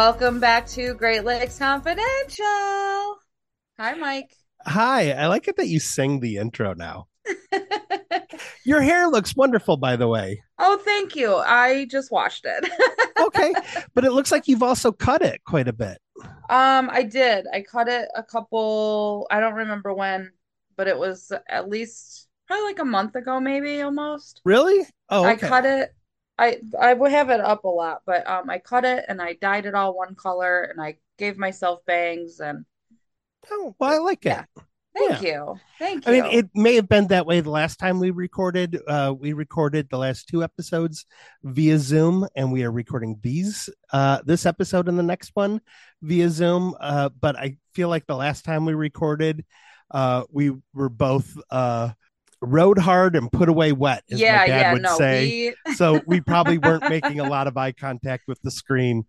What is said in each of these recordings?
Welcome back to Great Lakes Confidential. Hi, Mike. Hi, I like it that you sing the intro now. Your hair looks wonderful, by the way. Oh, thank you. I just washed it. okay, but it looks like you've also cut it quite a bit. Um, I did. I cut it a couple, I don't remember when, but it was at least probably like a month ago, maybe almost. Really? Oh, okay. I cut it I I would have it up a lot, but um, I cut it and I dyed it all one color, and I gave myself bangs and. Oh well, I like it. Thank yeah. you. Thank you. I mean, it may have been that way the last time we recorded. Uh, we recorded the last two episodes via Zoom, and we are recording these uh, this episode and the next one via Zoom. Uh, but I feel like the last time we recorded, uh, we were both uh, rode hard and put away wet, as yeah, my dad yeah, would no, say. We... so we probably weren't making a lot of eye contact with the screen.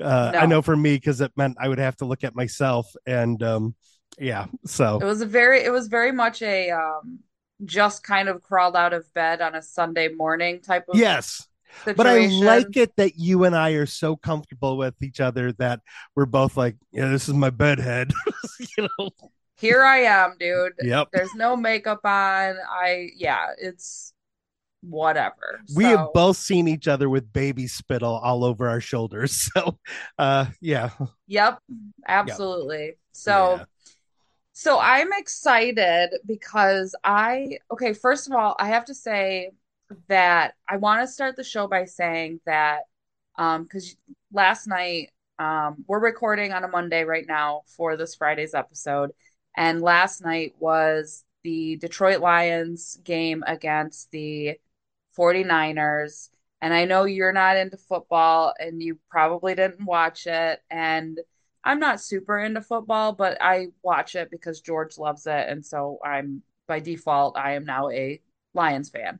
Uh, no. I know for me because it meant I would have to look at myself, and um, yeah, so it was a very, it was very much a um, just kind of crawled out of bed on a Sunday morning type of yes. Situation. But I like it that you and I are so comfortable with each other that we're both like, yeah, this is my bedhead. you know, here I am, dude. Yep. There's no makeup on. I yeah, it's whatever. We so, have both seen each other with baby spittle all over our shoulders. So uh yeah. Yep. Absolutely. Yep. So yeah. so I'm excited because I okay, first of all, I have to say that I want to start the show by saying that um cuz last night um we're recording on a Monday right now for this Friday's episode and last night was the Detroit Lions game against the 49ers. And I know you're not into football and you probably didn't watch it. And I'm not super into football, but I watch it because George loves it. And so I'm by default, I am now a Lions fan.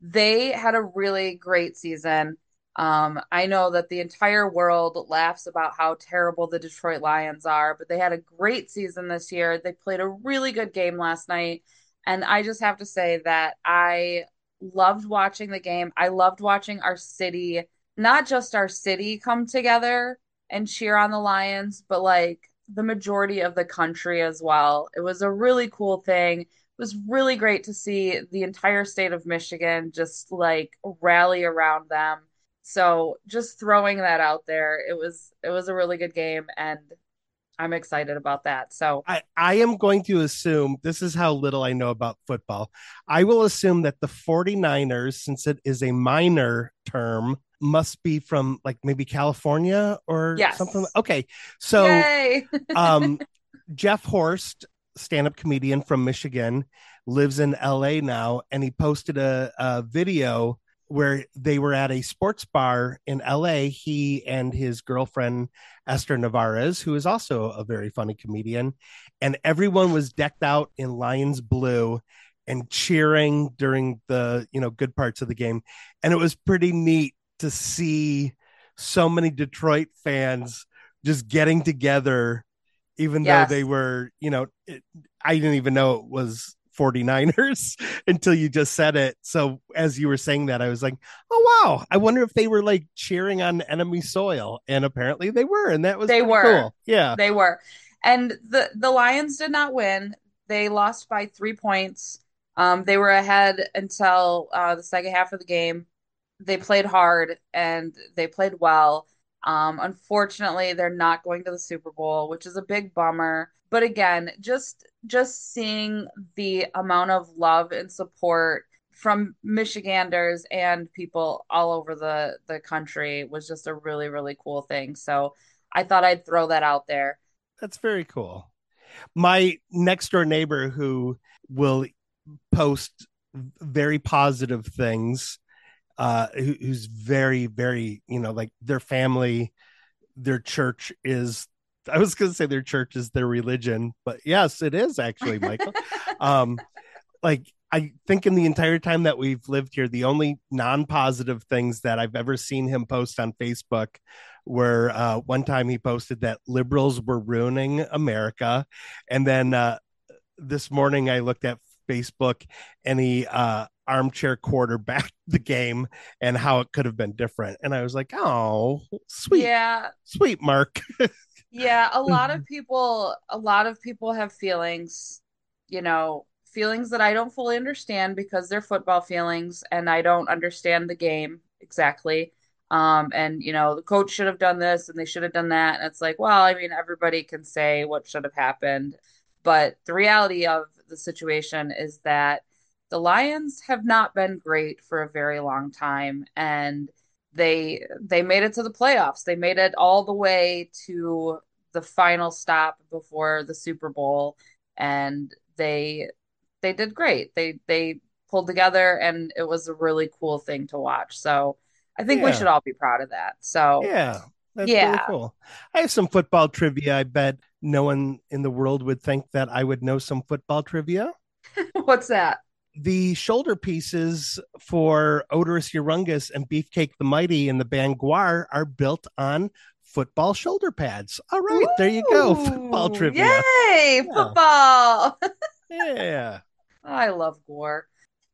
They had a really great season. Um, I know that the entire world laughs about how terrible the Detroit Lions are, but they had a great season this year. They played a really good game last night. And I just have to say that I loved watching the game. I loved watching our city, not just our city come together and cheer on the Lions, but like the majority of the country as well. It was a really cool thing. It was really great to see the entire state of Michigan just like rally around them so just throwing that out there, it was it was a really good game and I'm excited about that. So I, I am going to assume this is how little I know about football. I will assume that the 49ers, since it is a minor term, must be from like maybe California or yes. something. Okay. So um Jeff Horst, stand-up comedian from Michigan, lives in LA now, and he posted a, a video where they were at a sports bar in LA. He and his girlfriend, Esther Navarez, who is also a very funny comedian, and everyone was decked out in Lions blue and cheering during the you know good parts of the game and it was pretty neat to see so many detroit fans just getting together even yes. though they were you know it, i didn't even know it was 49ers until you just said it. So as you were saying that, I was like, oh wow, I wonder if they were like cheering on enemy soil. And apparently they were, and that was they were. Cool. Yeah. They were. And the the Lions did not win. They lost by three points. Um, they were ahead until uh, the second half of the game. They played hard and they played well. Um, unfortunately, they're not going to the Super Bowl, which is a big bummer. But again, just just seeing the amount of love and support from Michiganders and people all over the the country was just a really really cool thing. So I thought I'd throw that out there. That's very cool. My next door neighbor who will post very positive things uh who, who's very very you know like their family their church is i was going to say their church is their religion but yes it is actually michael um like i think in the entire time that we've lived here the only non-positive things that i've ever seen him post on facebook were uh one time he posted that liberals were ruining america and then uh this morning i looked at facebook and he uh armchair quarterback the game and how it could have been different. And I was like, oh, sweet. Yeah. Sweet Mark. yeah, a lot of people a lot of people have feelings, you know, feelings that I don't fully understand because they're football feelings and I don't understand the game exactly. Um, and you know, the coach should have done this and they should have done that. And it's like, well, I mean, everybody can say what should have happened, but the reality of the situation is that the Lions have not been great for a very long time and they they made it to the playoffs. They made it all the way to the final stop before the Super Bowl and they they did great. They they pulled together and it was a really cool thing to watch. So I think yeah. we should all be proud of that. So Yeah. That's yeah. really cool. I have some football trivia. I bet no one in the world would think that I would know some football trivia. What's that? The shoulder pieces for Oderus Urungus and Beefcake the Mighty in the band GWAR are built on football shoulder pads. All right, Ooh, there you go. Football trivia. Yay, yeah. football. yeah. I love GWAR.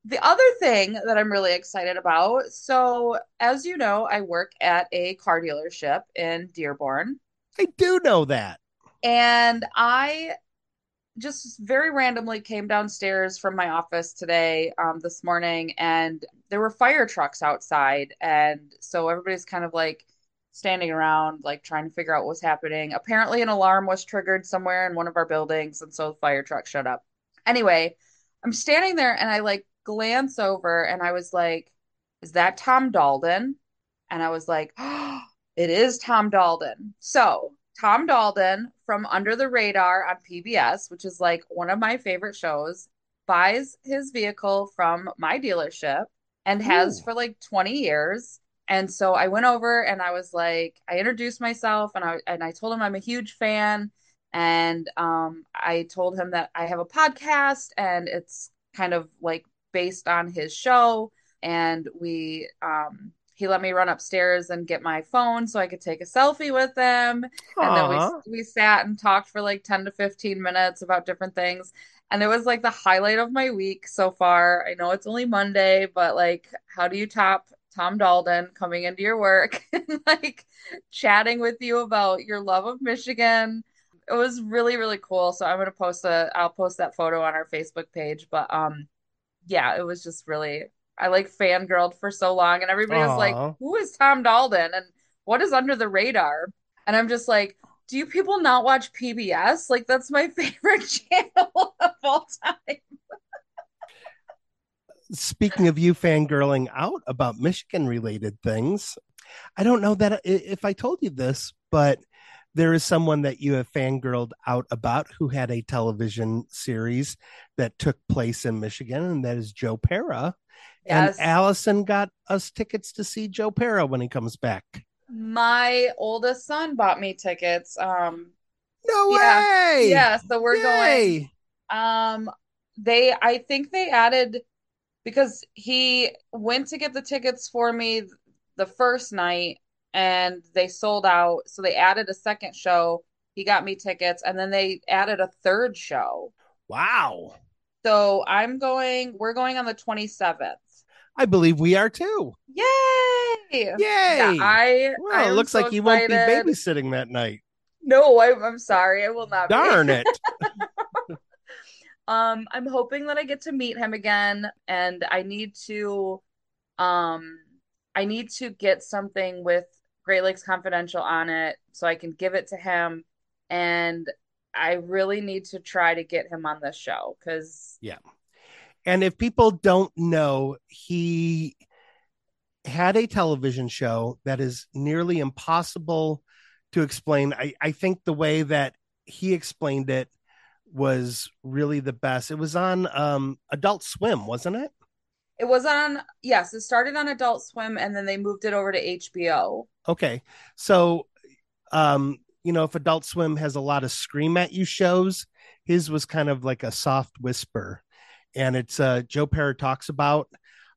The other thing that I'm really excited about so, as you know, I work at a car dealership in Dearborn. I do know that. And I just very randomly came downstairs from my office today, um, this morning, and there were fire trucks outside. And so everybody's kind of like standing around, like trying to figure out what's happening. Apparently, an alarm was triggered somewhere in one of our buildings. And so the fire truck showed up. Anyway, I'm standing there and I like glance over and I was like, is that Tom Daldin? And I was like, oh, it is Tom Daldin. So Tom Daldin from Under the Radar on PBS, which is like one of my favorite shows, buys his vehicle from my dealership and has Ooh. for like 20 years. And so I went over and I was like, I introduced myself and I and I told him I'm a huge fan. And um, I told him that I have a podcast and it's kind of like based on his show. And we um, he let me run upstairs and get my phone so I could take a selfie with him. Aww. And then we we sat and talked for like 10 to 15 minutes about different things. And it was like the highlight of my week so far. I know it's only Monday, but like how do you top Tom Daldin coming into your work and like chatting with you about your love of Michigan? It was really really cool. So I'm going to post a I'll post that photo on our Facebook page, but um yeah, it was just really I like fangirled for so long, and everybody Aww. was like, "Who is Tom Daldin?" and "What is Under the Radar?" And I'm just like, "Do you people not watch PBS? Like that's my favorite channel of all time." Speaking of you fangirling out about Michigan related things, I don't know that if I told you this, but there is someone that you have fangirled out about who had a television series that took place in Michigan, and that is Joe Pera. Yes. And Allison got us tickets to see Joe Pera when he comes back. My oldest son bought me tickets. Um No yeah, way. Yeah, so we're Yay. going. Um they I think they added because he went to get the tickets for me the first night and they sold out. So they added a second show. He got me tickets and then they added a third show. Wow. So I'm going, we're going on the 27th. I believe we are too. Yay! Yay! Yeah, I well, I it looks so like you won't be babysitting that night. No, I, I'm sorry, I will not. be. Darn it. Um, I'm hoping that I get to meet him again, and I need to, um, I need to get something with Great Lakes Confidential on it so I can give it to him, and I really need to try to get him on this show because And if people don't know, he had a television show that is nearly impossible to explain. I, I think the way that he explained it was really the best. It was on um, Adult Swim, wasn't it? it was on. Yes, it started on Adult Swim, and then they moved it over to HBO. Okay. So, um, you know, if Adult Swim has a lot of scream at you shows, his was kind of like a soft whisper. And it's uh Joe Pera talks about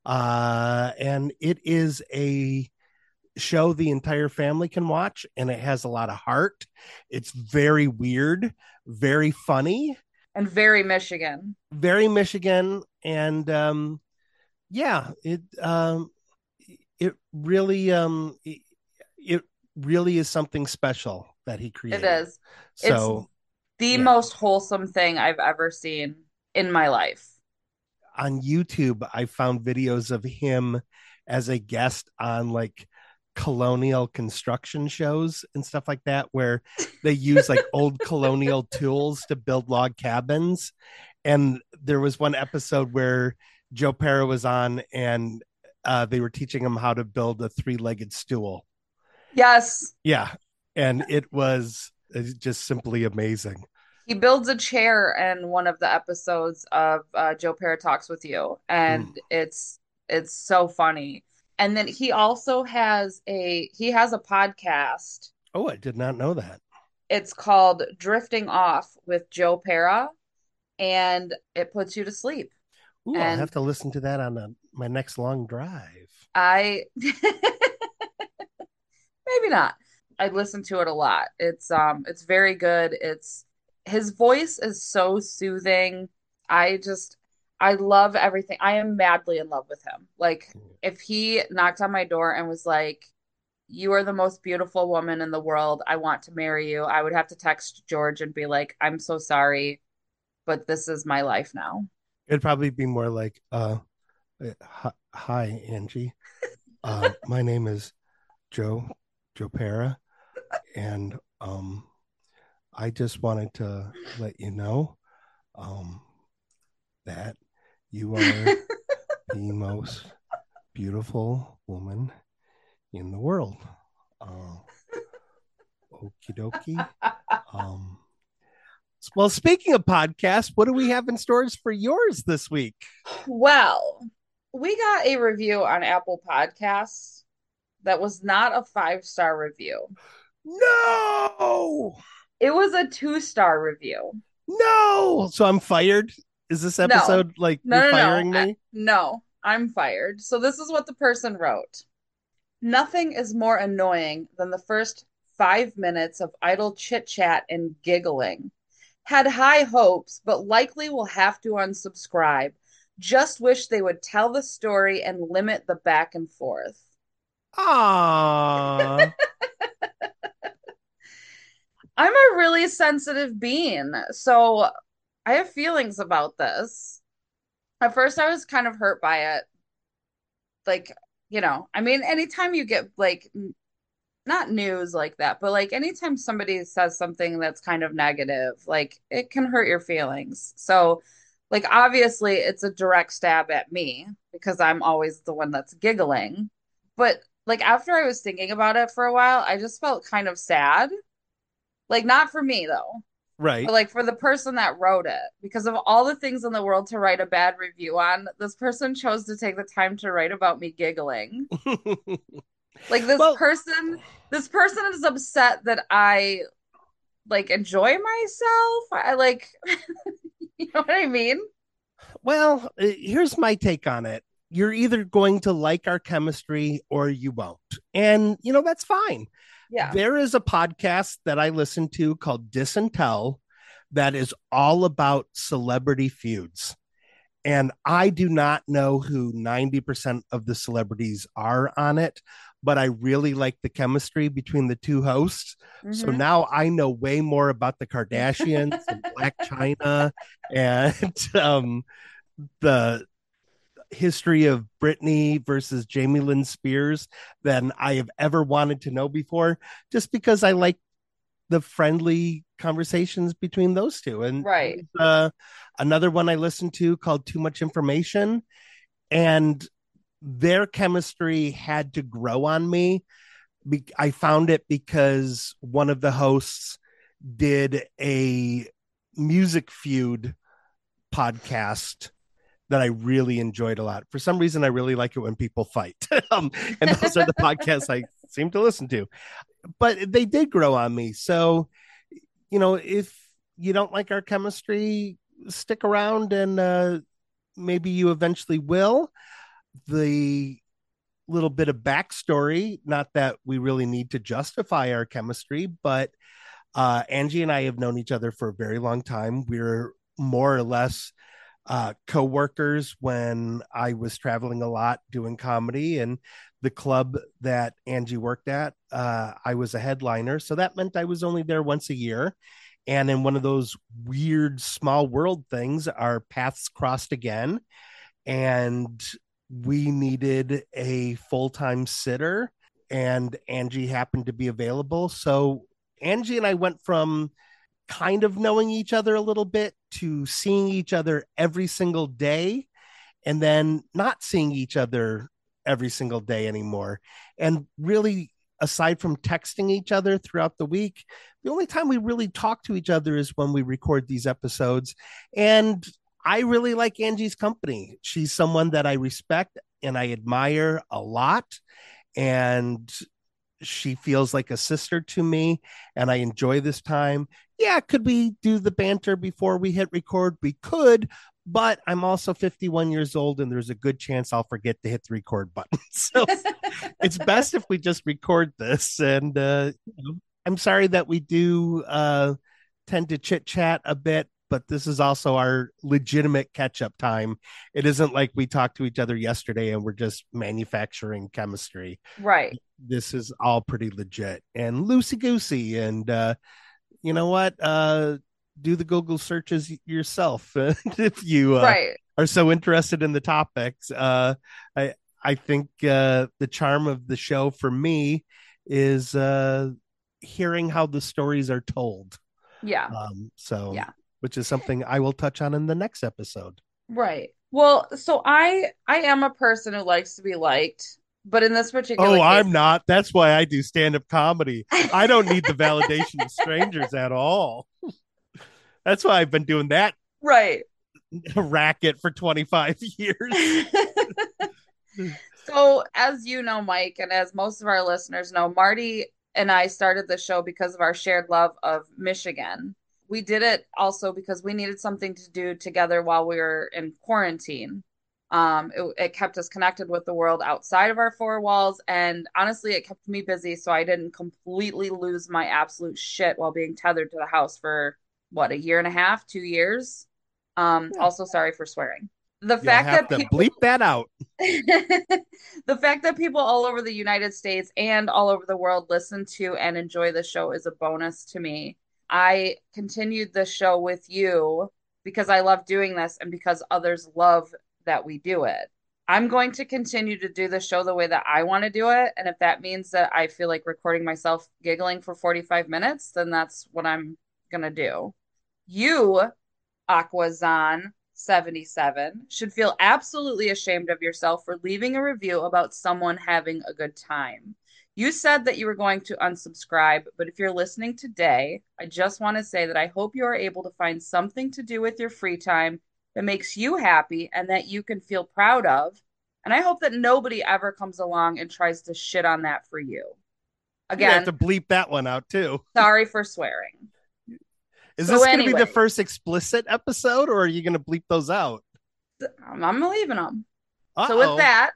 uh and it is a show the entire family can watch and it has a lot of heart. It's very weird, very funny, And very Michigan. very Michigan and um yeah, it um it really um it, really is something special that he created. It is So the yeah. most wholesome thing I've ever seen in my life. On YouTube, I found videos of him as a guest on like colonial construction shows and stuff like that, where they use like old colonial tools to build log cabins. And there was one episode where Joe Pera was on and uh, they were teaching him how to build a three legged stool. Yes, Yeah. And it was uh, just simply amazing. He builds a chair in one of the episodes of uh, Joe Pera Talks with You, and Mm. it's it's so funny. And then he also has a he has a podcast. Oh, I did not know that. It's called Drifting Off with Joe Pera, and it puts you to sleep. Ooh, I'll have to listen to that on a, my next long drive. I maybe not. I listen to it a lot. It's um it's very good. It's his voice is so soothing. I just I love everything. I am madly in love with him. Like if he knocked on my door and was like you are the most beautiful woman in the world. I want to marry you. I would have to text George and be like, I'm so sorry, but this is my life now. It'd probably be more like, uh, uh, hi, hi, Angie. Uh, my name is Joe, Joe Pera, and um, I just wanted to let you know um, that you are the most beautiful woman in the world. Uh, okie dokie. Um, well, speaking of podcasts, what do we have in stores for yours this week? Well, we got a review on Apple Podcasts that was not a five star review. No, It was a two star review. no. So I'm fired. Is this episode like No, you're no, no. firing I- me? no, I'm fired. So this is what the person wrote. Nothing is more annoying than the first five minutes of idle chit chat and giggling. Had high hopes, but likely will have to unsubscribe. Just wish they would tell the story and limit the back and forth. Ah, I'm a really sensitive being, so I have feelings about this. At first, I was kind of hurt by it. Like, you know, I mean, anytime you get like not news like that, but like anytime somebody says something that's kind of negative, like it can hurt your feelings. So, like, obviously, it's a direct stab at me because I'm always the one that's giggling. But like, after I was thinking about it for a while, I just felt kind of sad. Like, not for me though, right. but like for the person that wrote it, because of all the things in the world to write a bad review on, this person chose to take the time to write about me giggling. Like this Well- person, this person is upset that I like enjoy myself. I like, you know what I mean? well, uh, here's my take on it. You're either going to like our chemistry or you won't. And, you know, that's fine. Yeah. There is a podcast that I listen to called Dis and Tell that is all about celebrity feuds. and I do not know who 90% of the celebrities are on it, but I really like the chemistry between the two hosts. Mm-hmm. So now I know way more about the Kardashians and Blac Chyna and um, the history of Britney versus Jamie Lynn Spears than I have ever wanted to know before, just because I like the friendly conversations between those two. And right. Uh, another one I listened to called Too Much Information. And their chemistry had to grow on me. I found it because one of the hosts did a music feud podcast that I really enjoyed a lot. For some reason, I really like it when people fight. um, and those are the podcasts I seem to listen to. But they did grow on me. So, you know, if you don't like our chemistry, stick around and uh, maybe you eventually will. The little bit of backstory, not that we really need to justify our chemistry, but uh, Angie and I have known each other for a very long time. We're more or less uh, co-workers when I was traveling a lot doing comedy and the club that Angie worked at, uh, I was a headliner. So that meant I was only there once a year. And in one of those weird small world things, our paths crossed again. And we needed a full time sitter, and Angie happened to be available. So Angie and I went from kind of knowing each other a little bit to seeing each other every single day and then not seeing each other every single day anymore. And really, aside from texting each other throughout the week, the only time we really talk to each other is when we record these episodes. And I really like Angie's company. She's someone that I respect and I admire a lot. And she feels like a sister to me and I enjoy this time. Yeah, could we do the banter before we hit record? We could, but I'm also 51 years old and there's a good chance I'll forget to hit the record button. So it's best if we just record this. And uh, I'm sorry that we do uh, tend to chit chat a bit, but this is also our legitimate catch up time. It isn't like we talked to each other yesterday and we're just manufacturing chemistry. Right. This is all pretty legit and loosey goosey. And uh, you know what? Uh, do the Google searches yourself if you uh, right. are so interested in the topics. Uh, I I think uh, the charm of the show for me is uh, hearing how the stories are told. Yeah. Um, so yeah which is something I will touch on in the next episode. Right. Well, so I I am a person who likes to be liked, but in this particular Oh, case, I'm not. That's why I do stand-up comedy. I don't need the validation of strangers at all. That's why I've been doing that right racket for 25 years. so, as you know, Mike, and as most of our listeners know, Marty and I started the show because of our shared love of Michigan we did it also because we needed something to do together while we were in quarantine. Um, it, it, kept us connected with the world outside of our four walls. And honestly, it kept me busy. So I didn't completely lose my absolute shit while being tethered to the house for what, a year and a half, two years. Um, yeah. Also, sorry for swearing. The You'll fact that people, bleep that out. the fact that people all over the United States and all over the world listen to and enjoy the show is a bonus to me. I continued the show with you because I love doing this and because others love that we do it. I'm going to continue to do the show the way that I want to do it. And if that means that I feel like recording myself giggling for 45 minutes, then that's what I'm going to do. You, Aquazan 77, should feel absolutely ashamed of yourself for leaving a review about someone having a good time. You said that you were going to unsubscribe, but if you're listening today, I just want to say that I hope you are able to find something to do with your free time that makes you happy and that you can feel proud of. And I hope that nobody ever comes along and tries to shit on that for you. Again, you have to bleep that one out too. Sorry for swearing. Is so this going to be the first explicit episode, or are you going to bleep those out? I'm, I'm leaving them. Uh-oh. So with that,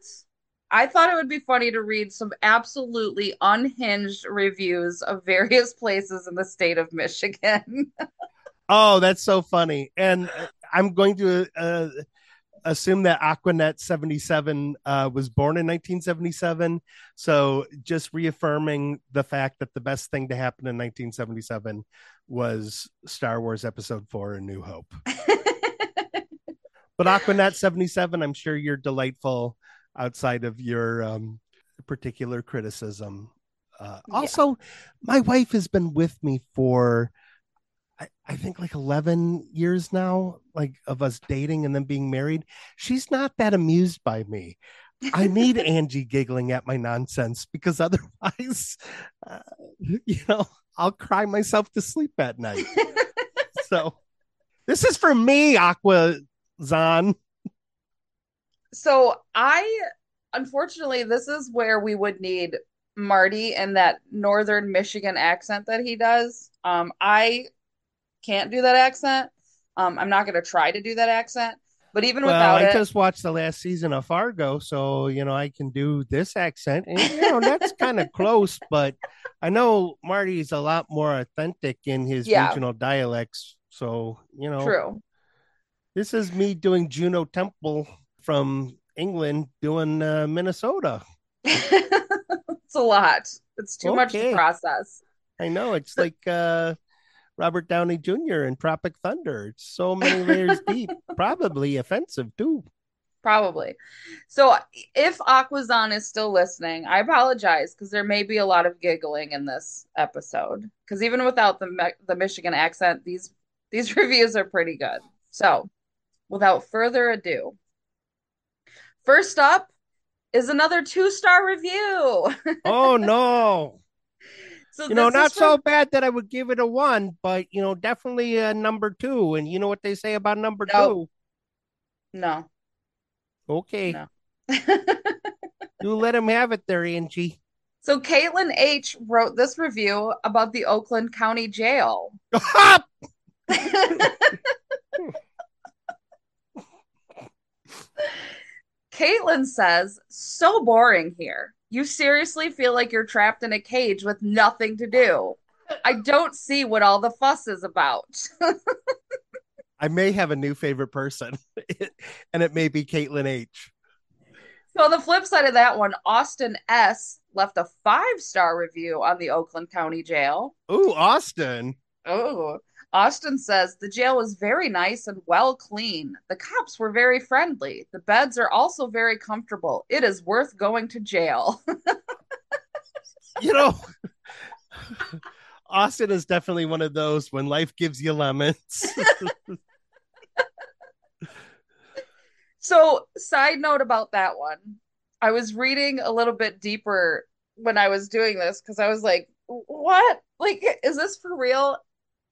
I thought it would be funny to read some absolutely unhinged reviews of various places in the state of Michigan. oh, that's so funny. And uh, I'm going to uh, assume that Aquanet 77 uh, was born in 1977. So just reaffirming the fact that the best thing to happen in 1977 was Star Wars Episode 4 A New Hope. but Aquanet 77, I'm sure you're delightful outside of your um, particular criticism. Uh, yeah. Also, my wife has been with me for I, I think like 11 years now, like of us dating and then being married. She's not that amused by me. I need Angie giggling at my nonsense because otherwise, uh, you know, I'll cry myself to sleep at night. so this is for me, Aqua Zon. So I, unfortunately, this is where we would need Marty and that northern Michigan accent that he does. Um, I can't do that accent. Um, I'm not going to try to do that accent. But even well, without I it, just watched the last season of Fargo, so you know I can do this accent, and you know that's kind of close. But I know Marty's a lot more authentic in his yeah. regional dialects, so you know. True. This is me doing Juno Temple from England doing uh, Minnesota. it's a lot. It's too okay. much to process. I know. It's like uh Robert Downey Jr. in Tropic Thunder. It's so many layers deep. Probably offensive too. Probably. So if Aquazon is still listening, I apologize because there may be a lot of giggling in this episode. Because even without the the Michigan accent, these these reviews are pretty good. So, without further ado, first up is another two star review. oh no! So you know, not from... so bad that I would give it a one, but you know, definitely a number two. And you know what they say about number no. two? No. Okay. No. you let him have it there, Angie. So Caitlin H wrote this review about the Oakland County Jail. Caitlin says, so boring here. You seriously feel like you're trapped in a cage with nothing to do. I don't see what all the fuss is about. I may have a new favorite person, and it may be Caitlin H. So, the flip side of that one, Austin S left a five star review on the Oakland County Jail. Ooh, Austin. Oh, Austin says the jail was very nice and well clean. The cops were very friendly. The beds are also very comfortable. It is worth going to jail. you know, Austin is definitely one of those when life gives you lemons. so, side note about that one, I was reading a little bit deeper when I was doing this because I was like, what? Like, is this for real?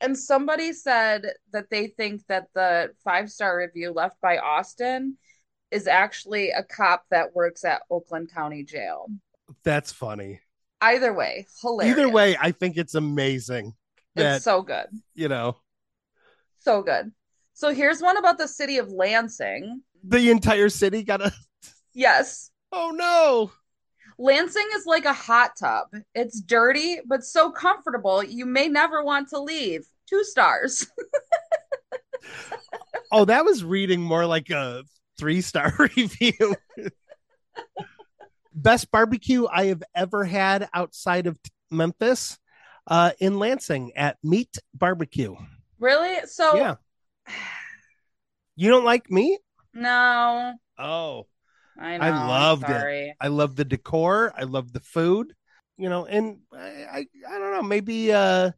And somebody said that they think that the five star review left by Austin is actually a cop that works at Oakland County Jail. That's funny. Either way, hilarious. Either way, I think it's amazing. That, it's so good. You know, so good. So here's one about the city of Lansing. The entire city got a. Yes. Oh no. Lansing is like a hot tub. It's dirty, but so comfortable you may never want to leave. Two stars. oh, that was reading more like a three star review. Best barbecue I have ever had outside of Memphis uh, in Lansing at Meat Barbecue. Really? So, yeah. You don't like meat? No. Oh. I know. I loved it. I love the decor. I love the food. You know, and I, I, I don't know. Maybe uh,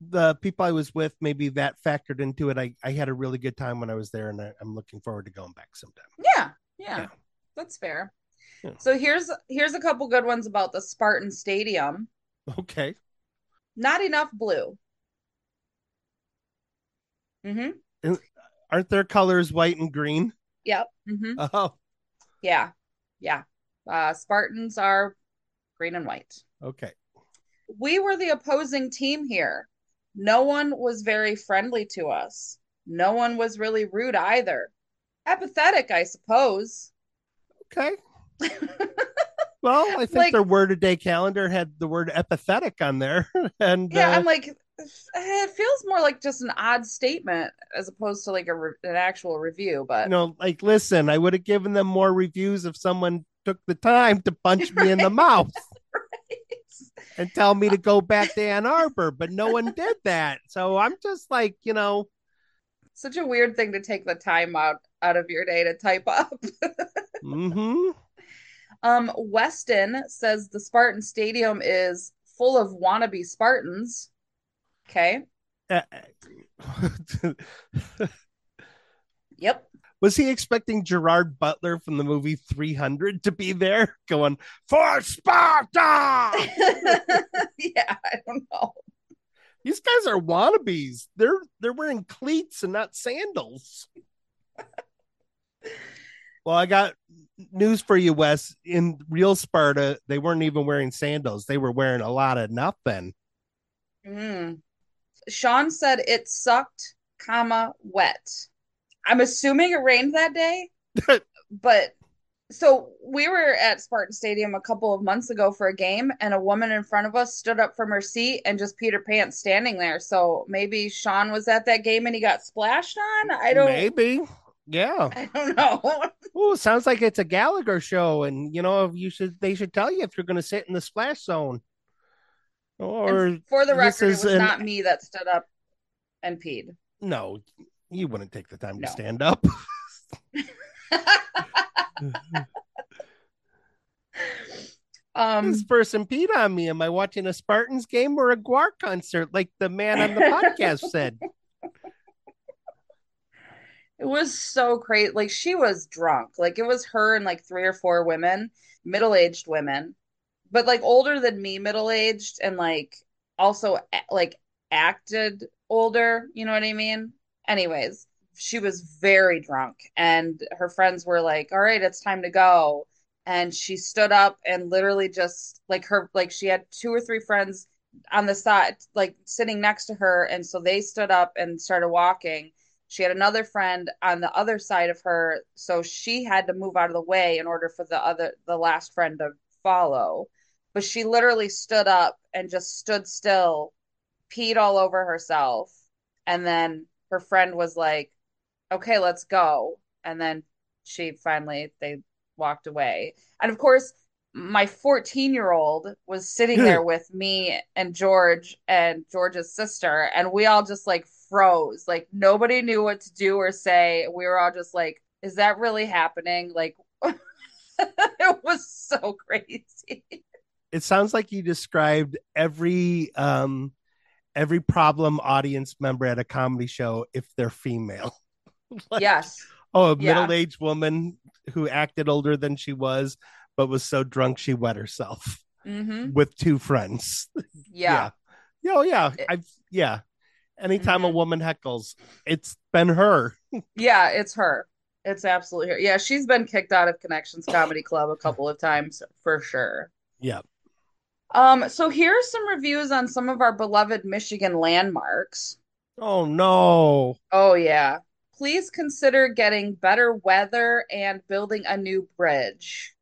the people I was with, maybe that factored into it. I, I had a really good time when I was there, and I, am looking forward to going back sometime. Yeah, yeah, yeah. that's fair. Yeah. So here's here's a couple good ones about the Spartan Stadium. Okay. Not enough blue. Mm-hmm. aren't their colors white and green? Yep. Mm-hmm. Oh. Yeah. Yeah. Uh, Spartans are green and white. Okay. We were the opposing team here. No one was very friendly to us. No one was really rude either. Apathetic, I suppose. Okay. well, I think like, their word a day calendar had the word empathetic on there. And yeah, uh, I'm like, it feels more like just an odd statement as opposed to like a re- an actual review. But you know, like listen, I would have given them more reviews if someone took the time to punch me in the mouth. And tell me to go back to Ann Arbor, but no one did that. So I'm just like, you know, such a weird thing to take the time out out of your day to type up. mm-hmm. Um, Weston says the Spartan Stadium is full of wannabe Spartans. Okay. Uh, yep. Was he expecting Gerard Butler from the movie 300 to be there going, for Sparta? yeah, I don't know. These guys are wannabes. They're they're wearing cleats and not sandals. well, I got news for you, Wes. In real Sparta, they weren't even wearing sandals. They were wearing a lot of nothing. Mm. Sean said it sucked, comma, wet. I'm assuming it rained that day. but so we were at Spartan Stadium a couple of months ago for a game, and a woman in front of us stood up from her seat and just Peter pants standing there. So maybe Sean was at that game and he got splashed on. I don't. Maybe. Yeah. I don't know. oh, sounds like it's a Gallagher show, and you know you should they should tell you if you're going to sit in the splash zone. Or and for the record, it was an... not me that stood up and peed. No, you wouldn't take the time no. to stand up. um, this person peed on me. Am I watching a Spartans game or a GWAR concert, like the man on the podcast said? It was so crazy. Like she was drunk. Like it was her and like three or four women, middle-aged women, but like older than me, middle-aged, and like also like acted older. You know what I mean? Anyways, she was very drunk and her friends were like, "All right, it's time to go." And she stood up and literally just like her like she had two or three friends on the side like sitting next to her and so they stood up and started walking. She had another friend on the other side of her, so she had to move out of the way in order for the other the last friend to follow. But she literally stood up and just stood still, peed all over herself, and then her friend was like, okay, let's go. And then she finally, they walked away. And of course, my 14 year old was sitting there with me and George and George's sister, and we all just like froze. Like nobody knew what to do or say. We were all just like, is that really happening? Like, it was so crazy. It sounds like you described every um every problem audience member at a comedy show if they're female. like, yes. Oh, a yeah. middle aged woman who acted older than she was, but was so drunk she wet herself mm-hmm. with two friends. Yeah. yeah. Oh, yeah. I've, yeah. Anytime mm-hmm. a woman heckles, it's been her. yeah, it's her. It's absolutely her. Yeah, she's been kicked out of Connections Comedy Club a couple of times for sure. Yeah. Um, so here's some reviews on some of our beloved Michigan landmarks. Oh no. Oh yeah please consider getting better weather and building a new bridge.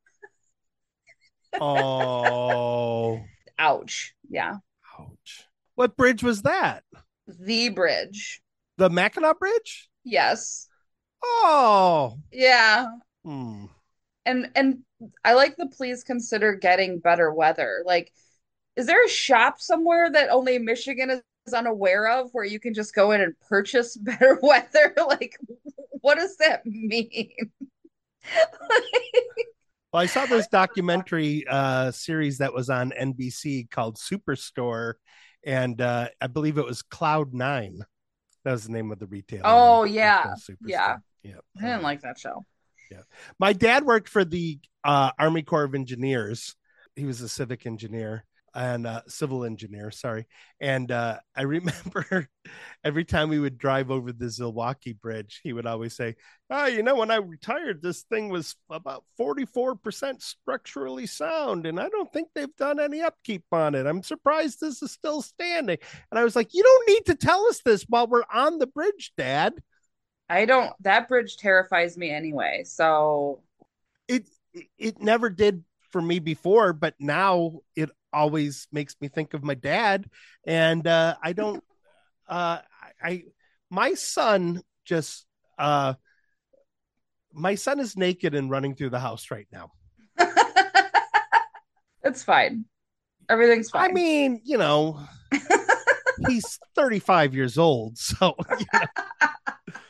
oh. Ouch. Yeah. Ouch. What bridge was that? The bridge. The Mackinac Bridge? Yes. Oh. Yeah. Hmm. And and I like the please consider getting better weather. Like is there a shop somewhere that only Michigan is unaware of where you can just go in and purchase better weather? Like what does that mean? Well i saw this documentary uh series that was on nbc called superstore and uh i believe it was cloud nine. That was the name of the retailer. Oh yeah. yeah. Yeah i didn't like that show yeah my dad worked for the uh army corps of engineers he was a civic engineer and uh, civil engineer, sorry. And uh, I remember every time we would drive over the Zilwaukee Bridge, he would always say, "Ah, oh, you know, when I retired, this thing was about forty-four percent structurally sound, and I don't think they've done any upkeep on it. I'm surprised this is still standing." And I was like, "You don't need to tell us this while we're on the bridge, Dad." I don't. That bridge terrifies me anyway. So it it never did for me before, but now it always makes me think of my dad. And uh, I don't, uh, I, my son just, uh, my son is naked and running through the house right now. it's fine. Everything's fine. I mean, you know, he's 35 years old, so you know.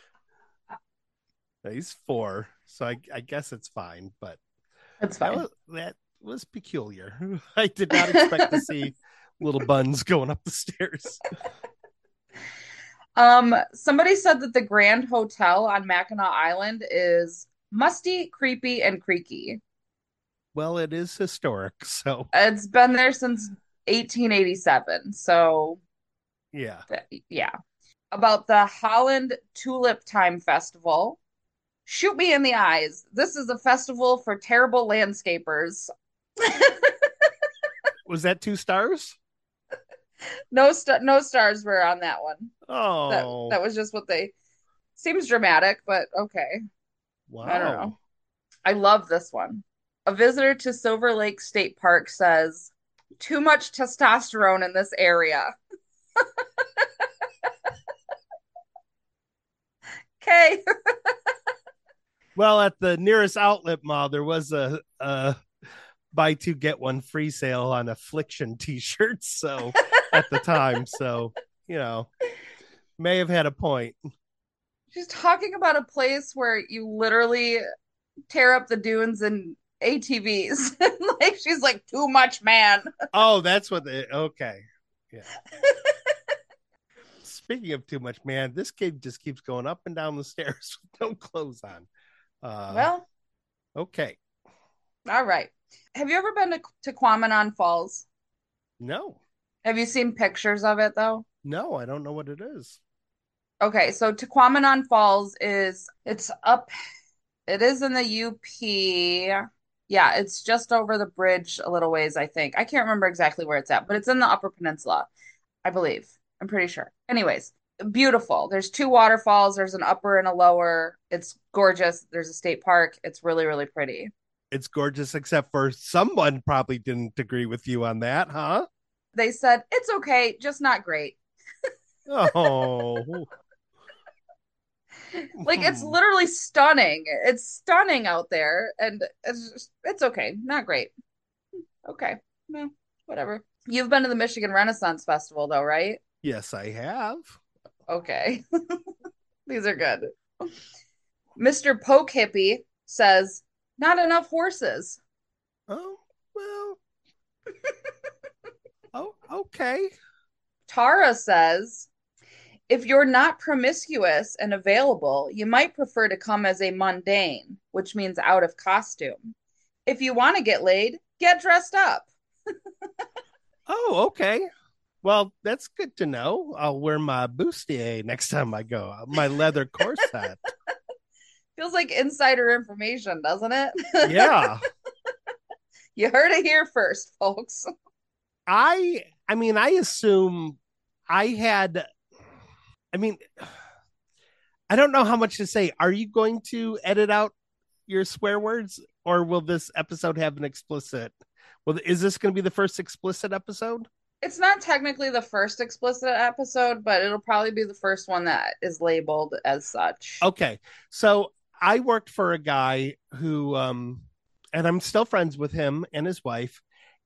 he's four, so I, I, guess it's fine. But it's fine. That was, that was peculiar. I did not expect to see little buns going up the stairs. Um, somebody said that the Grand Hotel on Mackinac Island is musty, creepy, and creaky. Well, it is historic, so it's been there since 1887. So yeah. Yeah. About the Holland Tulip Time Festival. Shoot me in the eyes. This is a festival for terrible landscapers. Was that two stars? No st- no stars were on that one. Oh. That, that was just what they seems dramatic, but okay. Wow. I don't know. I love this one. A visitor to Silver Lake State Park says, too much testosterone in this area. okay. well, at the nearest outlet mall, there was a, a buy two get one free sale on affliction t-shirts. So at the time, so you know, may have had a point. She's talking about a place where you literally tear up the dunes and ATVs. like she's like too much, man. Oh, that's what they okay. Yeah. Speaking of too much, man, this kid just keeps going up and down the stairs with no clothes on. Uh, well, okay. All right. Have you ever been to, to Quamanon Falls? No. Have you seen pictures of it though? No, I don't know what it is. Okay, so Tahquamenon Falls is it's up it is in the UP. Yeah, it's just over the bridge a little ways, I think. I can't remember exactly where it's at, but it's in the Upper Peninsula, I believe. I'm pretty sure. Anyways, beautiful. There's two waterfalls, there's an upper and a lower. It's gorgeous. There's a state park. It's really, really pretty. It's gorgeous, except for someone probably didn't agree with you on that, huh? They said, it's okay, just not great. oh. like it's literally stunning. It's stunning out there, and it's just, it's okay, not great. Okay, no, whatever. You've been to the Michigan Renaissance Festival, though, right? Yes, I have. Okay, these are good. Mister Poke Hippie says, "Not enough horses." Oh well. oh, okay. Tara says, if you're not promiscuous and available, you might prefer to come as a mundane, which means out of costume. If you want to get laid, get dressed up. oh, okay. Well, that's good to know. I'll wear my bustier next time I go. Uh, my leather corset. Feels like insider information, doesn't it? yeah. you heard it here first, folks. I I mean, I assume I had I mean, I don't know how much to say. Are you going to edit out your swear words, or will this episode have an explicit? Well, is this going to be the first explicit episode? It's not technically the first explicit episode, but it'll probably be the first one that is labeled as such. Okay, so I worked for a guy who, um, and I'm still friends with him and his wife,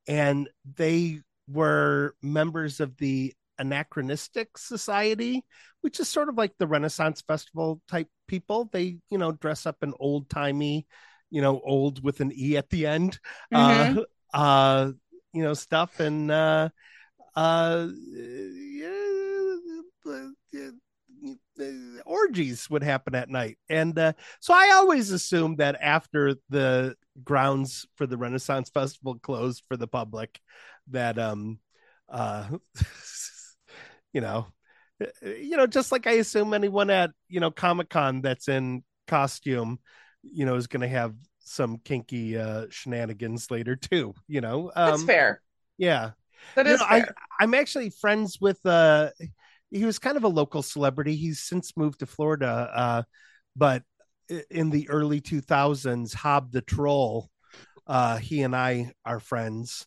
and they were members of the anachronistic society which is sort of like the renaissance festival type people they you know dress up in old timey you know old with an e at the end mm-hmm. uh uh you know stuff and uh uh yeah, orgies would happen at night and uh, so i always assumed that after the grounds for the renaissance festival closed for the public that um uh you know, uh, you know, just like I assume anyone at you know Comic Con that's in costume, you know, is going to have some kinky uh, shenanigans later too. You know, um, that's fair. Yeah, that is. Know, I, I'm actually friends with. uh He was kind of a local celebrity. He's since moved to Florida, uh, but in the early 2000s, Hob the Troll, uh, he and I are friends,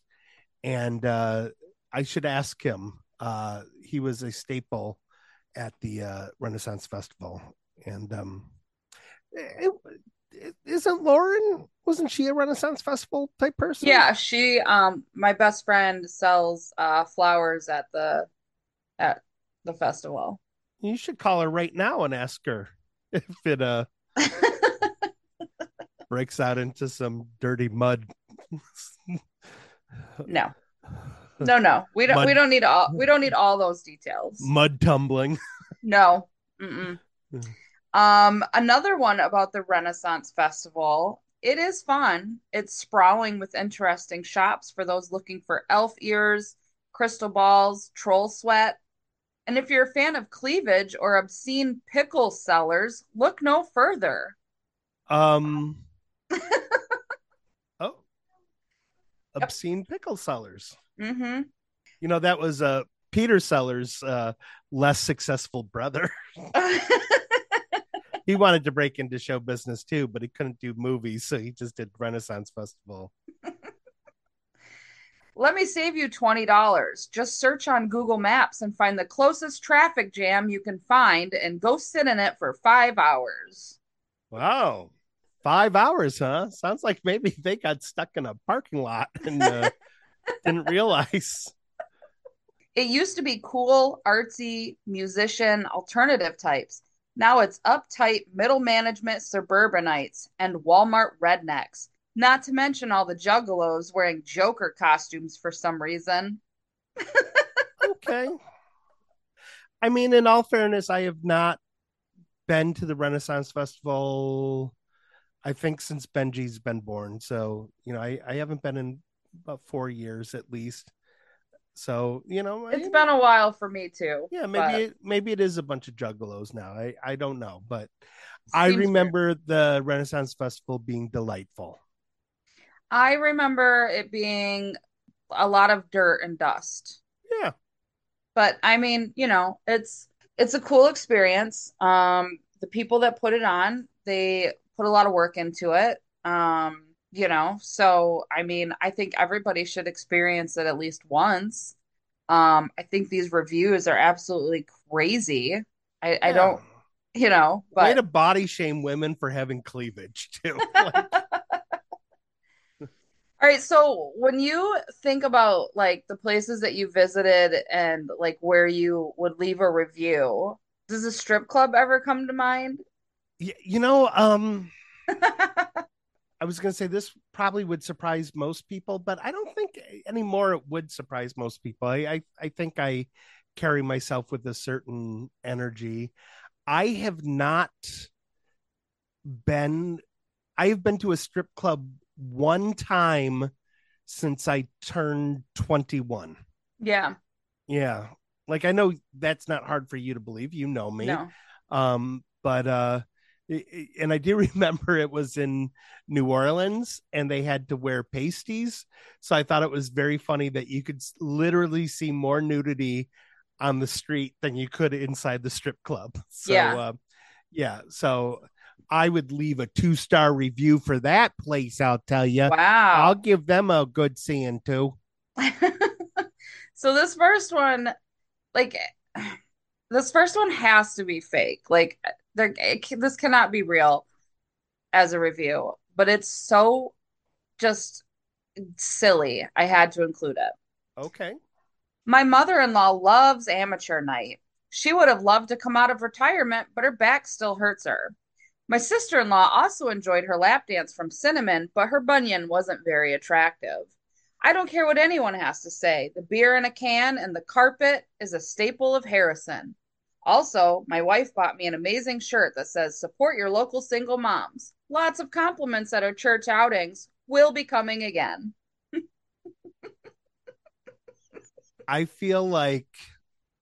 and uh, I should ask him. Uh, he was a staple at the uh, Renaissance Festival, and um, it, isn't Lauren? Wasn't she a Renaissance Festival type person? Yeah, she. Um, my best friend sells uh flowers at the at the festival. You should call her right now and ask her if it uh breaks out into some dirty mud. no. No, no. We don't mud. we don't need all we don't need all those details. Mud tumbling. No. Mm-mm. Um another one about the Renaissance Festival. It is fun. It's sprawling with interesting shops for those looking for elf ears, crystal balls, troll sweat, and if you're a fan of cleavage or obscene pickle sellers, look no further. Um. oh, obscene yep. pickle sellers. Mm-hmm. You know that was uh Peter Sellers' uh, less successful brother. he wanted to break into show business too, but he couldn't do movies, so he just did Renaissance Festival. Let me save you $20. Just search on Google Maps and find the closest traffic jam you can find and go sit in it for five hours. Wow. Five hours, huh? Sounds like maybe they got stuck in a parking lot and uh, didn't realize. It used to be cool, artsy, musician, alternative types. Now it's uptight, middle management suburbanites and Walmart rednecks not to mention all the juggalos wearing Joker costumes for some reason. okay. I mean, in all fairness, I have not been to the Renaissance Festival, I think, since Benji's been born. So, you know, I, I haven't been in about four years at least. So, you know, it's I, been a while for me too. Yeah, maybe but... it, maybe it is a bunch of juggalos now. I, I don't know, but I remember weird. the Renaissance Festival being delightful. I remember it being a lot of dirt and dust. Yeah. But I mean, you know, it's it's a cool experience. Um the people that put it on, they put a lot of work into it. Um, you know, so I mean, I think everybody should experience it at least once. Um, I think these reviews are absolutely crazy. I, yeah. I don't, you know, but way to body shame women for having cleavage too. Like, all right, so when you think about like the places that you visited and like where you would leave a review, does a strip club ever come to mind? Yeah, you know, um I was going to say this probably would surprise most people, but I don't think anymore it would surprise most people. I, I, I think I carry myself with a certain energy. I have not been I've been to a strip club one time since I turned 21. Yeah. Yeah. Like I know that's not hard for you to believe. You know me. No. Um, but uh and I do remember it was in New Orleans and they had to wear pasties. So I thought it was very funny that you could literally see more nudity on the street than you could inside the strip club. So, yeah. Uh, yeah. So I would leave a two star review for that place. I'll tell you. Wow. I'll give them a good seeing too. so this first one, like, this first one has to be fake. Like, there, this cannot be real as a review, but it's so just silly. I had to include it. Okay. My mother in law loves amateur night. She would have loved to come out of retirement, but her back still hurts her. My sister in law also enjoyed her lap dance from Cinnamon, but her bunion wasn't very attractive. I don't care what anyone has to say. The beer in a can and the carpet is a staple of Harrison. Also, my wife bought me an amazing shirt that says support your local single moms. Lots of compliments at our church outings. Will be coming again. I feel like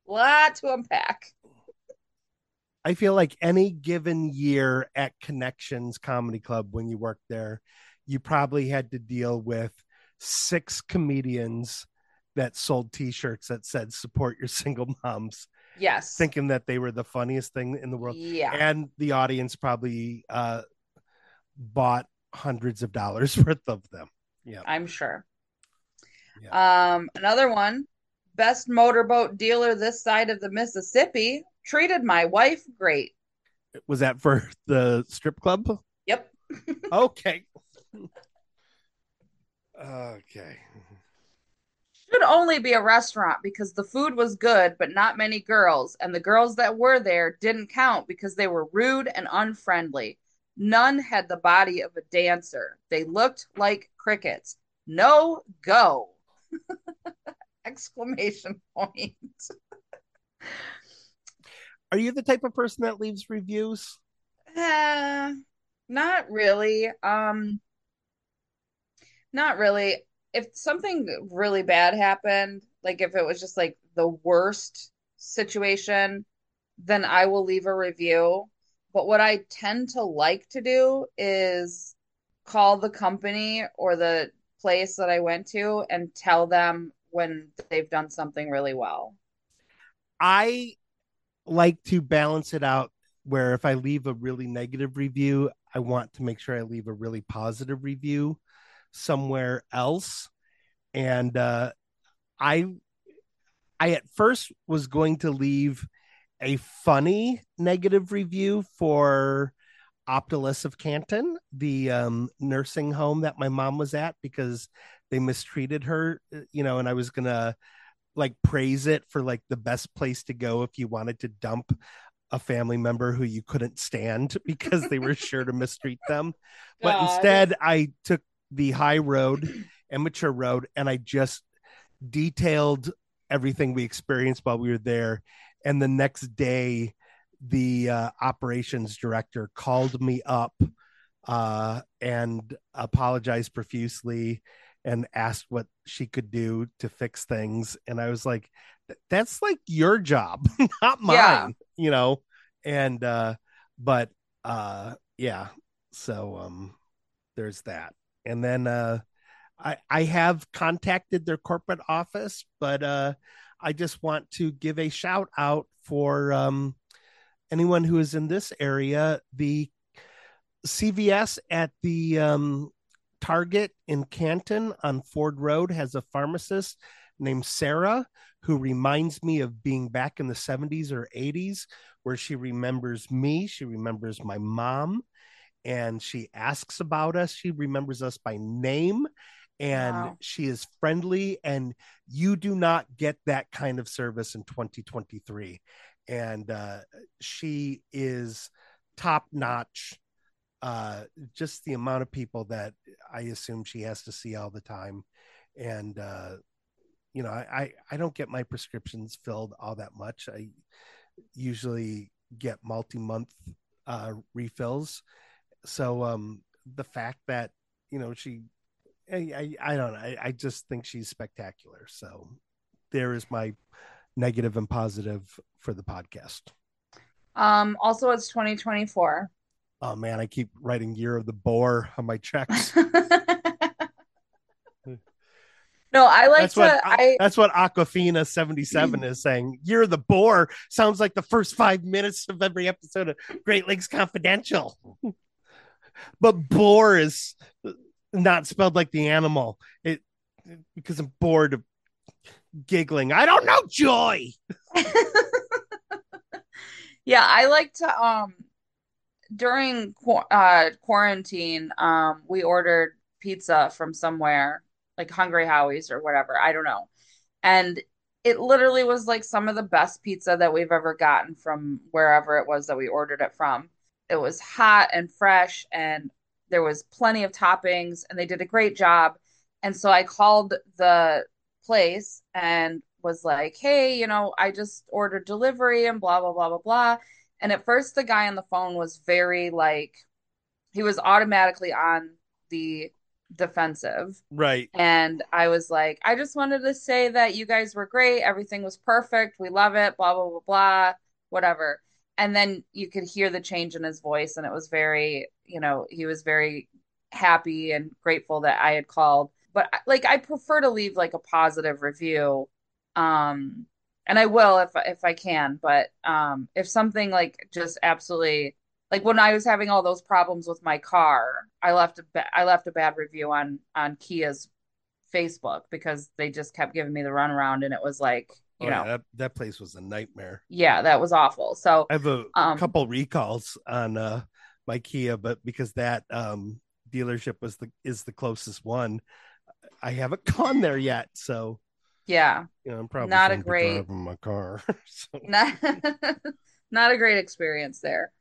lot to unpack. I feel like any given year at Connxtions Comedy Club, when you worked there, you probably had to deal with six comedians that sold T-shirts that said "Support your single moms." Yes, thinking that they were the funniest thing in the world. Yeah, and the audience probably uh, bought hundreds of dollars worth of them. Yeah, I'm sure. Yeah. Um, another one, best motorboat dealer this side of the Mississippi treated my wife great. Was that for the strip club? Yep. okay. okay. Should only be a restaurant because the food was good, but not many girls, and the girls that were there didn't count because they were rude and unfriendly. None had the body of a dancer. They looked like crickets. No go. Exclamation point. Are you the type of person that leaves reviews? Uh, not really. Um not really. If something really bad happened, like if it was just like the worst situation, then I will leave a review. But what I tend to like to do is call the company or the place that I went to and tell them when they've done something really well. I like to balance it out where if I leave a really negative review, I want to make sure I leave a really positive review somewhere else. And uh, I, I at first was going to leave a funny negative review for Optalis of Canton, the um, nursing home that my mom was at, because they mistreated her, you know, and I was gonna like praise it for like the best place to go if you wanted to dump a family member who you couldn't stand because they were sure to mistreat them. But God. instead, I took the high road, immature road, and I just detailed everything we experienced while we were there. And the next day, the uh, operations director called me up uh, and apologized profusely and asked what she could do to fix things. And I was like, that's like your job, not mine, yeah. you know? And, uh, but, uh, yeah. So, um, there's that. And then, uh, I, I have contacted their corporate office, but, uh, I just want to give a shout out for, um, anyone who is in this area, the CVS at the um, Target in Canton on Ford Road has a pharmacist named Sarah who reminds me of being back in the 70s or 80s, where she remembers me, she remembers my mom, and she asks about us. She remembers us by name and wow. she is friendly and you do not get that kind of service in 2023 and uh, she is top notch. Uh, just the amount of people that I assume she has to see all the time, and uh, you know, I, I don't get my prescriptions filled all that much. I usually get multi-month uh, refills, so um, the fact that you know she, I, I, I don't know, I, I just think she's spectacular. So there is my negative and positive for the podcast? Um, also, it's 2024. Oh man, I keep writing year of the boar on my checks. No, I like that's to. What, I, that's what Aquafina seventy seven is saying. Year of the boar sounds like the first five minutes of every episode of Great Lakes Confidential. but boar is not spelled like the animal. It because I'm bored of giggling. I don't know joy. yeah, I like to um during uh quarantine um we ordered pizza from somewhere like Hungry Howie's or whatever. I don't know. And it literally was like some of the best pizza that we've ever gotten from wherever it was that we ordered it from. It was hot and fresh and there was plenty of toppings and they did a great job. And so I called the place and was like, hey, you know, I just ordered delivery and blah, blah, blah, blah, blah. And at first, the guy on the phone was very like, he was automatically on the defensive. Right. And I was like, I just wanted to say that you guys were great. Everything was perfect. We love it. Blah, blah, blah, blah, whatever. And then you could hear the change in his voice. And it was very, you know, he was very happy and grateful that I had called but like I prefer to leave like a positive review. Um and I will if if I can, but um if something like just absolutely like when I was having all those problems with my car, I left a ba- I left a bad review on on Kia's Facebook because they just kept giving me the runaround and it was like, you oh, know, yeah, that, that place was a nightmare. Yeah, that was awful. So I have a um, couple recalls on uh my Kia, but because that um dealership was the is the closest one, I haven't gone there yet. So yeah, you know, I'm probably not a great in my car. so. Not not a great experience there.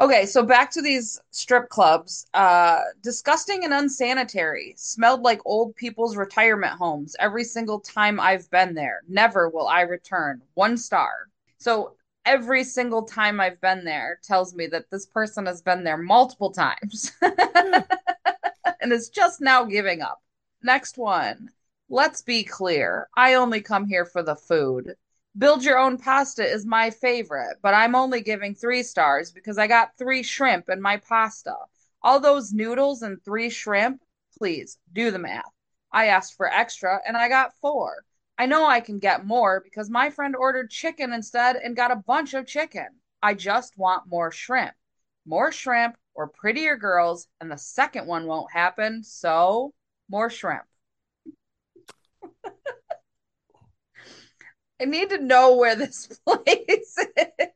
Okay, so back to these strip clubs. Uh, disgusting and unsanitary. Smelled like old people's retirement homes every single time I've been there. Never will I return. One star. So every single time I've been there tells me that this person has been there multiple times and is just now giving up. Next one. Let's be clear. I only come here for the food. Build your own pasta is my favorite, but I'm only giving three stars because I got three shrimp in my pasta. All those noodles and three shrimp, please do the math. I asked for extra and I got four. I know I can get more because my friend ordered chicken instead and got a bunch of chicken. I just want more shrimp. More shrimp or prettier girls, and the second one won't happen, so more shrimp. I need to know where this place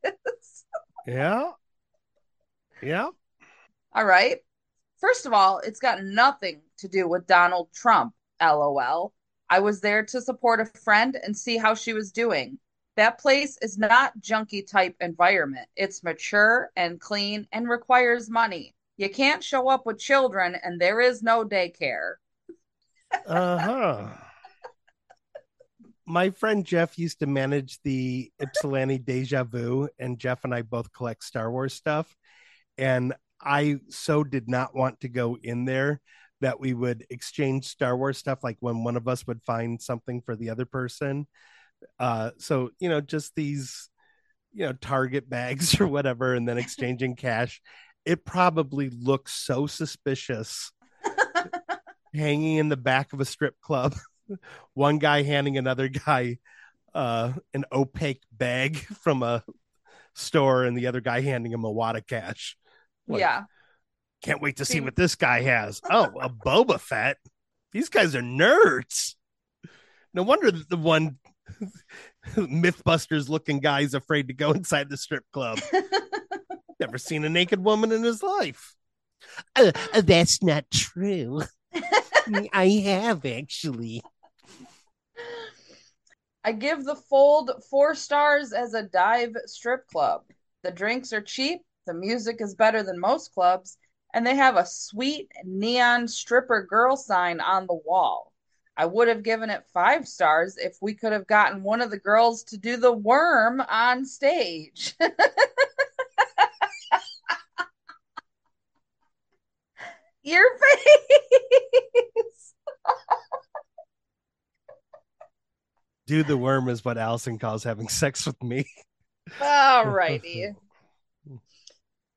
is. yeah. Yeah. All right. First of all, it's got nothing to do with Donald Trump, lol. I was there to support a friend and see how she was doing. That place is not junkie type environment. It's mature and clean and requires money. You can't show up with children and there is no daycare. uh-huh my friend Jeff used to manage the Ypsilanti Deja Vu, and Jeff and I both collect Star Wars stuff. And I so did not want to go in there that we would exchange Star Wars stuff, like when one of us would find something for the other person. Uh, so you know, just these, you know, Target bags or whatever, and then exchanging cash. It probably looks so suspicious hanging in the back of a strip club one guy handing another guy uh, an opaque bag from a store and the other guy handing him a wad of cash. Like, yeah. Can't wait to see what this guy has. Oh, a Boba Fett. These guys are nerds. No wonder the one Mythbusters looking guy is afraid to go inside the strip club. Never seen a naked woman in his life. Uh, that's not true. I have actually. I give the Fold four stars as a dive strip club. The drinks are cheap, the music is better than most clubs, and they have a sweet neon stripper girl sign on the wall. I would have given it five stars if we could have gotten one of the girls to do the worm on stage. Your face. do the worm is what Allison calls having sex with me. All righty.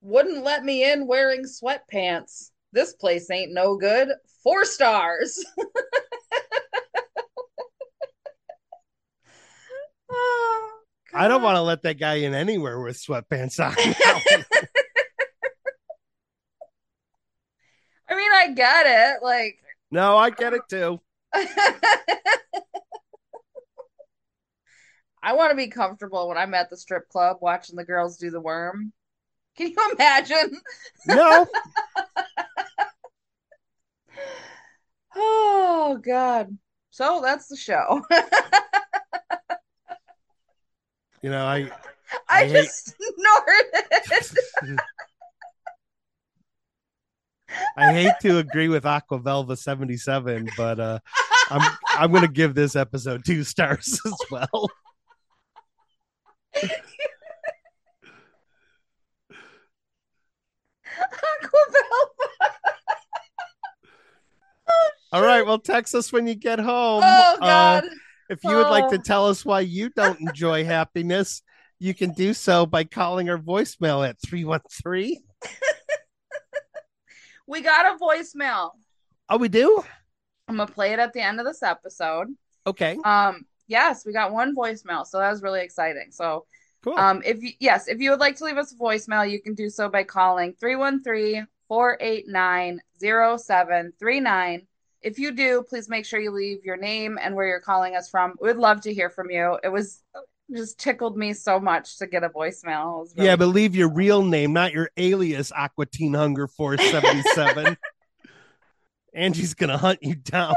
Wouldn't let me in wearing sweatpants. This place ain't no good. Four stars. oh, I don't ah, want to let that guy in anywhere with sweatpants on. I mean, I get it. Like, no, I get it too. I want to be comfortable when I'm at the strip club watching the girls do the worm. Can you imagine? No. oh God. So that's the show. you know, I I, I just hate... snorted. I hate to agree with Aquavelva 77, but uh I'm I'm gonna give this episode two stars as well. All right. Well, text us when you get home. Oh, uh, God. Uh, if you would like to oh. tell us why you don't enjoy happiness, you can do so by calling our voicemail at 313. we got a voicemail. Oh, we do? I'm going to play it at the end of this episode. Okay. Um, yes, we got one voicemail. So that was really exciting. So, cool. um, if you, yes, if you would like to leave us a voicemail, you can do so by calling 313 489 0739 if you do, please make sure you leave your name and where you're calling us from. We'd love to hear from you. It was just tickled me so much to get a voicemail. Really yeah, but leave your real name, not your alias, Aqua Teen Hunger Force 77. Angie's gonna hunt you down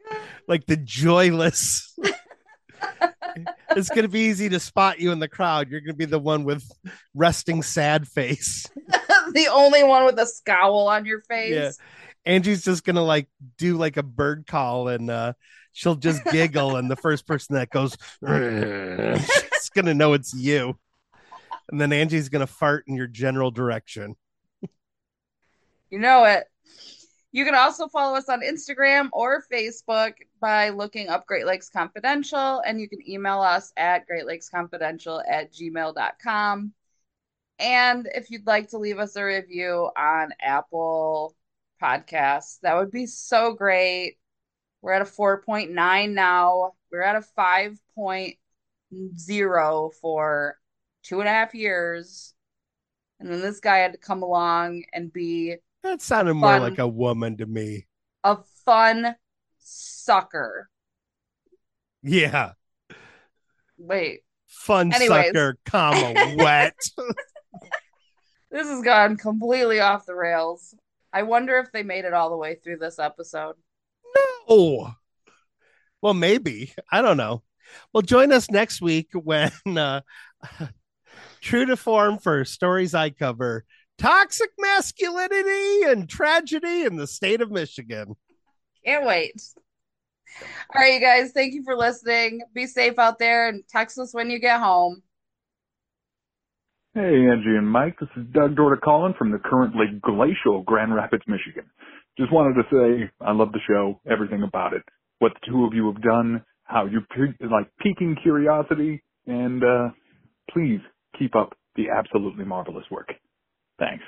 like the joyless. it's gonna be easy to spot you in the crowd. You're gonna be the one with resting sad face. the only one with a scowl on your face. Yeah. Angie's just gonna like do like a bird call and uh she'll just giggle and the first person that goes she's gonna know it's you. And then Angie's gonna fart in your general direction. You know it. You can also follow us on Instagram or Facebook by looking up Great Lakes Confidential, and you can email us at Great Lakes Confidential at gmail.com. And if you'd like to leave us a review on Apple Podcasts, that would be so great. We're at a 4.9 now. We're at a 5.0 for two and a half years. And then this guy had to come along and be that sounded fun, more like a woman to me. A fun sucker. Yeah. Wait. Fun Anyways. sucker, comma wet. this has gone completely off the rails. I wonder if they made it all the way through this episode. No. Well, maybe. I don't know. Well, join us next week when uh, true to form for stories I cover toxic masculinity and tragedy in the state of Michigan. Can't wait. All right, you guys, thank you for listening. Be safe out there and text us when you get home. Hey, Angie and Mike. This is Doug Dorda calling from the currently glacial Grand Rapids, Michigan. Just wanted to say I love the show, everything about it, what the two of you have done, how you like piquing curiosity, and uh, please keep up the absolutely marvelous work. Thanks.